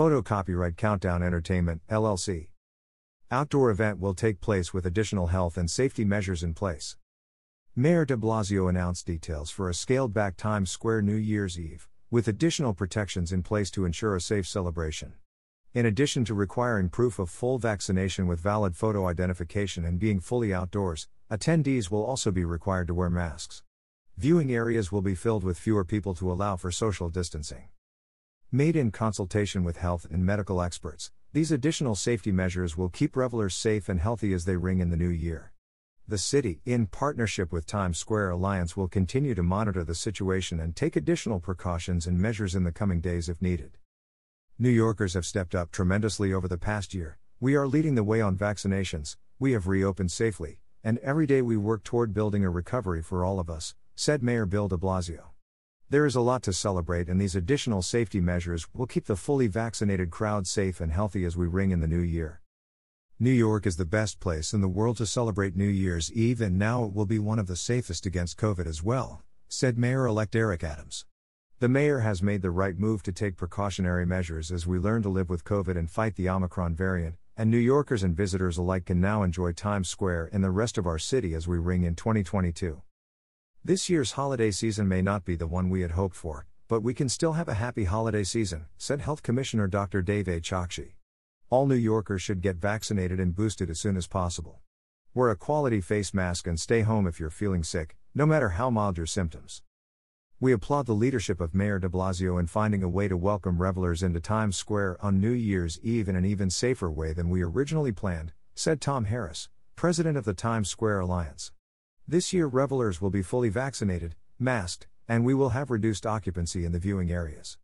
Photo Copyright Countdown Entertainment, LLC. Outdoor event will take place with additional health and safety measures in place. Mayor de Blasio announced details for a scaled back Times Square New Year's Eve, with additional protections in place to ensure a safe celebration. In addition to requiring proof of full vaccination with valid photo identification and being fully outdoors, attendees will also be required to wear masks. Viewing areas will be filled with fewer people to allow for social distancing. Made in consultation with health and medical experts, these additional safety measures will keep revelers safe and healthy as they ring in the new year. The city, in partnership with Times Square Alliance, will continue to monitor the situation and take additional precautions and measures in the coming days if needed. New Yorkers have stepped up tremendously over the past year. We are leading the way on vaccinations, we have reopened safely, and every day we work toward building a recovery for all of us, said Mayor Bill de Blasio. There is a lot to celebrate, and these additional safety measures will keep the fully vaccinated crowd safe and healthy as we ring in the new year. New York is the best place in the world to celebrate New Year's Eve, and now it will be one of the safest against COVID as well, said Mayor elect Eric Adams. The mayor has made the right move to take precautionary measures as we learn to live with COVID and fight the Omicron variant, and New Yorkers and visitors alike can now enjoy Times Square and the rest of our city as we ring in 2022. This year's holiday season may not be the one we had hoped for, but we can still have a happy holiday season, said Health Commissioner Dr. Dave A. Chokshi. All New Yorkers should get vaccinated and boosted as soon as possible. Wear a quality face mask and stay home if you're feeling sick, no matter how mild your symptoms. We applaud the leadership of Mayor de Blasio in finding a way to welcome revelers into Times Square on New Year's Eve in an even safer way than we originally planned, said Tom Harris, president of the Times Square Alliance. This year, revelers will be fully vaccinated, masked, and we will have reduced occupancy in the viewing areas.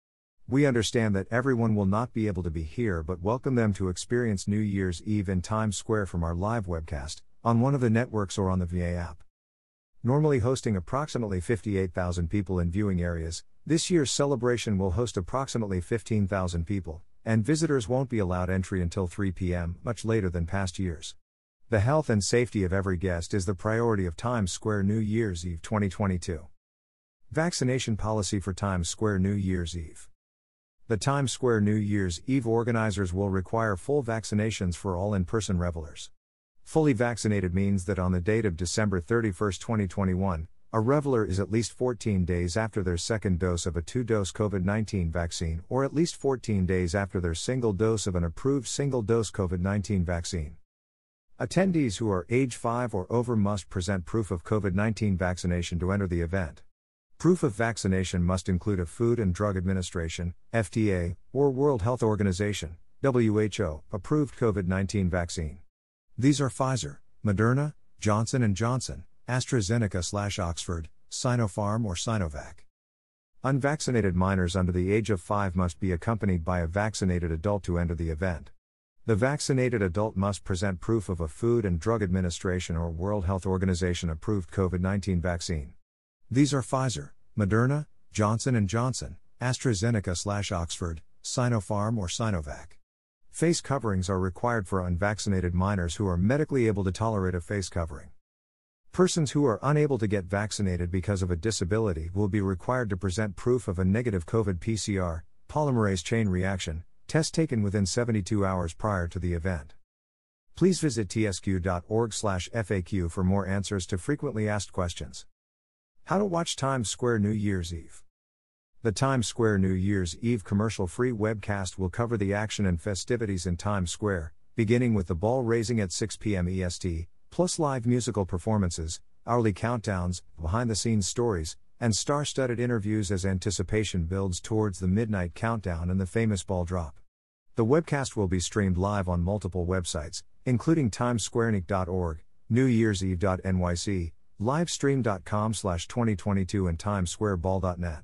We understand that everyone will not be able to be here but welcome them to experience New Year's Eve in Times Square from our live webcast, on one of the networks or on the VA app. Normally hosting approximately 58,000 people in viewing areas, this year's celebration will host approximately 15,000 people, and visitors won't be allowed entry until 3 p.m., much later than past years. The health and safety of every guest is the priority of Times Square New Year's Eve 2022. Vaccination policy for Times Square New Year's Eve. The Times Square New Year's Eve organizers will require full vaccinations for all in person revelers. Fully vaccinated means that on the date of December 31, 2021, a reveler is at least 14 days after their second dose of a two dose COVID 19 vaccine or at least 14 days after their single dose of an approved single dose COVID 19 vaccine. Attendees who are age 5 or over must present proof of COVID 19 vaccination to enter the event. Proof of vaccination must include a Food and Drug Administration, FDA, or World Health Organization, WHO, approved COVID-19 vaccine. These are Pfizer, Moderna, Johnson & Johnson, AstraZeneca/Oxford, Sinopharm or Sinovac. Unvaccinated minors under the age of 5 must be accompanied by a vaccinated adult to enter the event. The vaccinated adult must present proof of a Food and Drug Administration or World Health Organization approved COVID-19 vaccine. These are Pfizer, Moderna, Johnson & Johnson, AstraZeneca/Oxford, Sinopharm or Sinovac. Face coverings are required for unvaccinated minors who are medically able to tolerate a face covering. Persons who are unable to get vaccinated because of a disability will be required to present proof of a negative COVID PCR, polymerase chain reaction, Test taken within 72 hours prior to the event. Please visit tsq.org/faq for more answers to frequently asked questions. How to watch Times Square New Year's Eve. The Times Square New Year's Eve commercial free webcast will cover the action and festivities in Times Square, beginning with the ball raising at 6 p.m. EST, plus live musical performances, hourly countdowns, behind the scenes stories, and star studded interviews as anticipation builds towards the midnight countdown and the famous ball drop. The webcast will be streamed live on multiple websites, including timessquarenyc.org, newyearseve.nyc, livestream.com slash 2022 and timessquareball.net.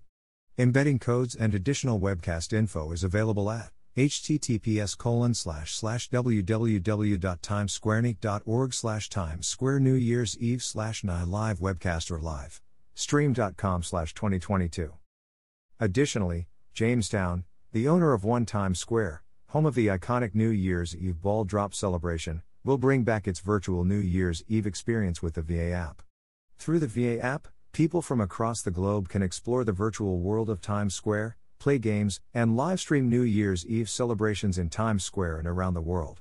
Embedding codes and additional webcast info is available at https colon slash slash www.timessquarenyc.org slash times square new year's eve slash live webcast or live stream.com slash 2022. Additionally, Jamestown, the owner of One Times Square, home of the iconic New Year's Eve ball drop celebration, will bring back its virtual New Year's Eve experience with the VA app. Through the VA app, people from across the globe can explore the virtual world of Times Square, play games, and livestream New Year's Eve celebrations in Times Square and around the world.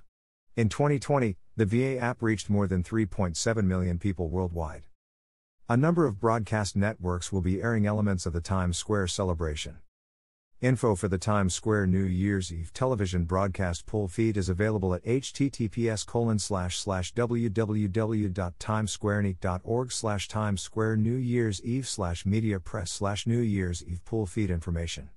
In 2020, the VA app reached more than 3.7 million people worldwide. A number of broadcast networks will be airing elements of the Times Square celebration. Info for the Times Square New Year's Eve television broadcast pool feed is available at https www.timessquarenyc.org slash Times Square New Year's Eve slash media press slash New Year's Eve pool feed information.